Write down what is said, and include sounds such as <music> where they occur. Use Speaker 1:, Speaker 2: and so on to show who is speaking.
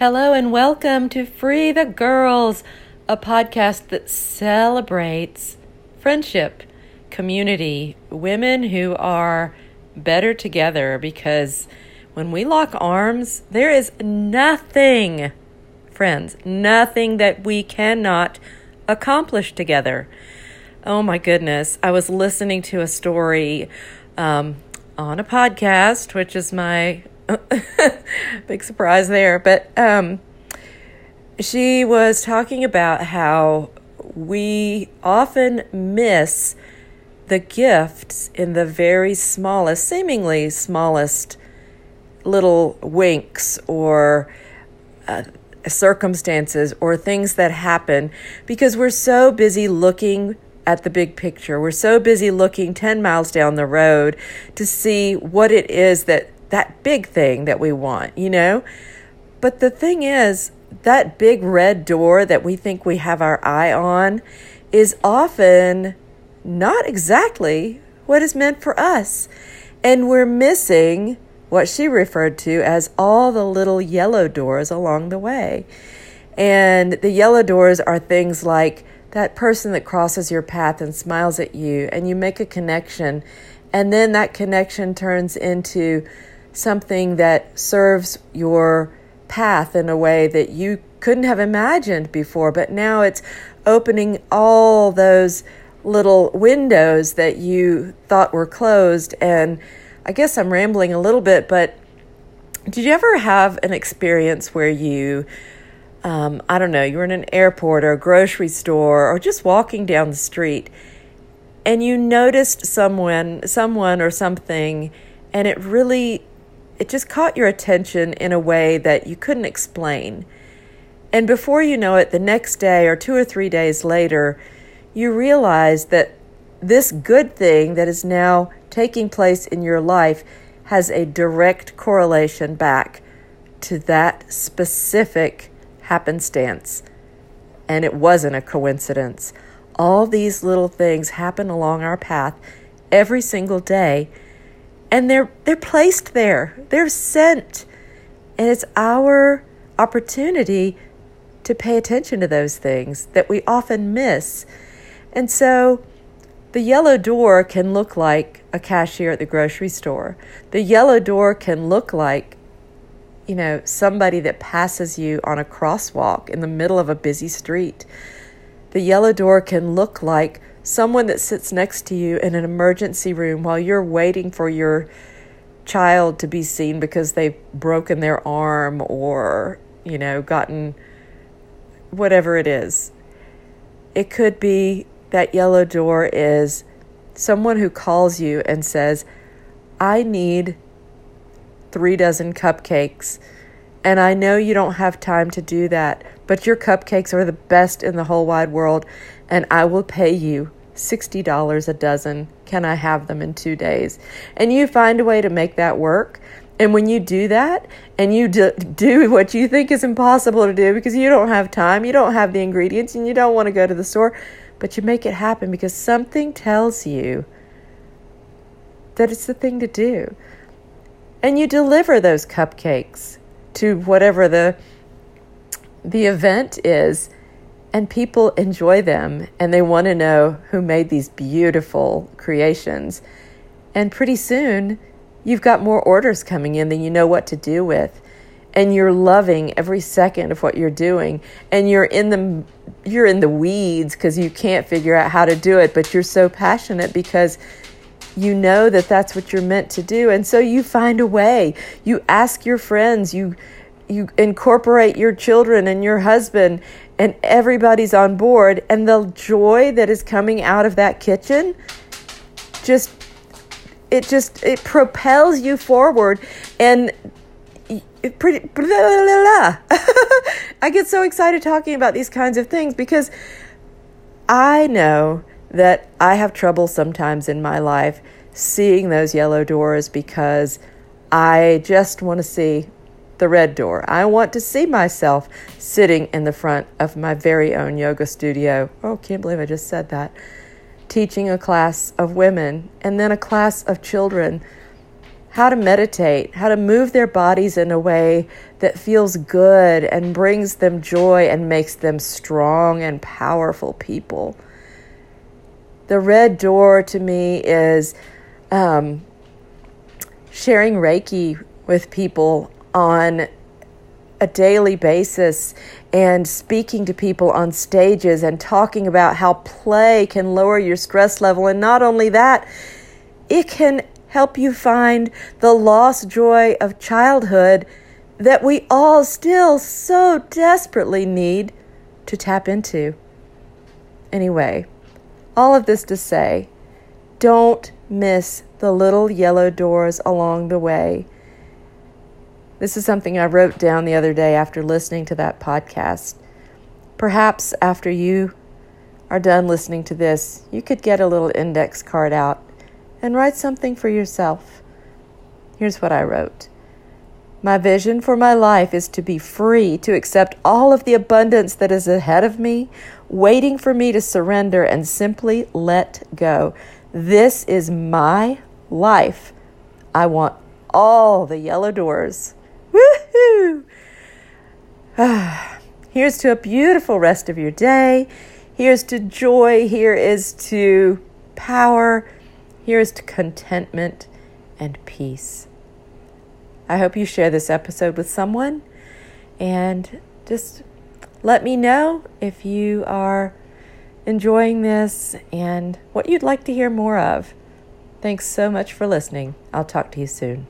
Speaker 1: Hello and welcome to Free the Girls, a podcast that celebrates friendship, community, women who are better together because when we lock arms, there is nothing, friends, nothing that we cannot accomplish together. Oh my goodness. I was listening to a story um, on a podcast, which is my <laughs> big surprise there. But um, she was talking about how we often miss the gifts in the very smallest, seemingly smallest little winks or uh, circumstances or things that happen because we're so busy looking at the big picture. We're so busy looking 10 miles down the road to see what it is that that big thing that we want, you know? But the thing is, that big red door that we think we have our eye on is often not exactly what is meant for us. And we're missing what she referred to as all the little yellow doors along the way. And the yellow doors are things like that person that crosses your path and smiles at you, and you make a connection, and then that connection turns into something that serves your path in a way that you couldn't have imagined before, but now it's opening all those little windows that you thought were closed. And I guess I'm rambling a little bit, but did you ever have an experience where you, um, I don't know, you were in an airport or a grocery store or just walking down the street and you noticed someone, someone or something, and it really it just caught your attention in a way that you couldn't explain. And before you know it, the next day or two or three days later, you realize that this good thing that is now taking place in your life has a direct correlation back to that specific happenstance. And it wasn't a coincidence. All these little things happen along our path every single day and they're they're placed there. They're sent. And it's our opportunity to pay attention to those things that we often miss. And so the yellow door can look like a cashier at the grocery store. The yellow door can look like you know, somebody that passes you on a crosswalk in the middle of a busy street. The yellow door can look like someone that sits next to you in an emergency room while you're waiting for your child to be seen because they've broken their arm or, you know, gotten whatever it is. It could be that yellow door is someone who calls you and says, I need three dozen cupcakes. And I know you don't have time to do that, but your cupcakes are the best in the whole wide world and I will pay you $60 a dozen. Can I have them in two days? And you find a way to make that work. And when you do that and you do, do what you think is impossible to do because you don't have time, you don't have the ingredients, and you don't want to go to the store, but you make it happen because something tells you that it's the thing to do. And you deliver those cupcakes to whatever the the event is and people enjoy them and they want to know who made these beautiful creations. And pretty soon, you've got more orders coming in than you know what to do with. And you're loving every second of what you're doing. And you're in the you're in the weeds because you can't figure out how to do it, but you're so passionate because you know that that's what you're meant to do. And so you find a way. You ask your friends, you you incorporate your children and your husband and everybody's on board and the joy that is coming out of that kitchen just it just it propels you forward and pretty blah, blah, blah, <laughs> I get so excited talking about these kinds of things because I know that I have trouble sometimes in my life seeing those yellow doors because I just want to see the red door. I want to see myself sitting in the front of my very own yoga studio. Oh, can't believe I just said that. Teaching a class of women and then a class of children how to meditate, how to move their bodies in a way that feels good and brings them joy and makes them strong and powerful people. The red door to me is um, sharing Reiki with people on a daily basis and speaking to people on stages and talking about how play can lower your stress level. And not only that, it can help you find the lost joy of childhood that we all still so desperately need to tap into. Anyway, all of this to say, don't miss the little yellow doors along the way. This is something I wrote down the other day after listening to that podcast. Perhaps after you are done listening to this, you could get a little index card out and write something for yourself. Here's what I wrote My vision for my life is to be free to accept all of the abundance that is ahead of me, waiting for me to surrender and simply let go. This is my life. I want all the yellow doors. Woohoo! Ah, here's to a beautiful rest of your day. Here's to joy. Here is to power. Here is to contentment and peace. I hope you share this episode with someone and just let me know if you are enjoying this and what you'd like to hear more of. Thanks so much for listening. I'll talk to you soon.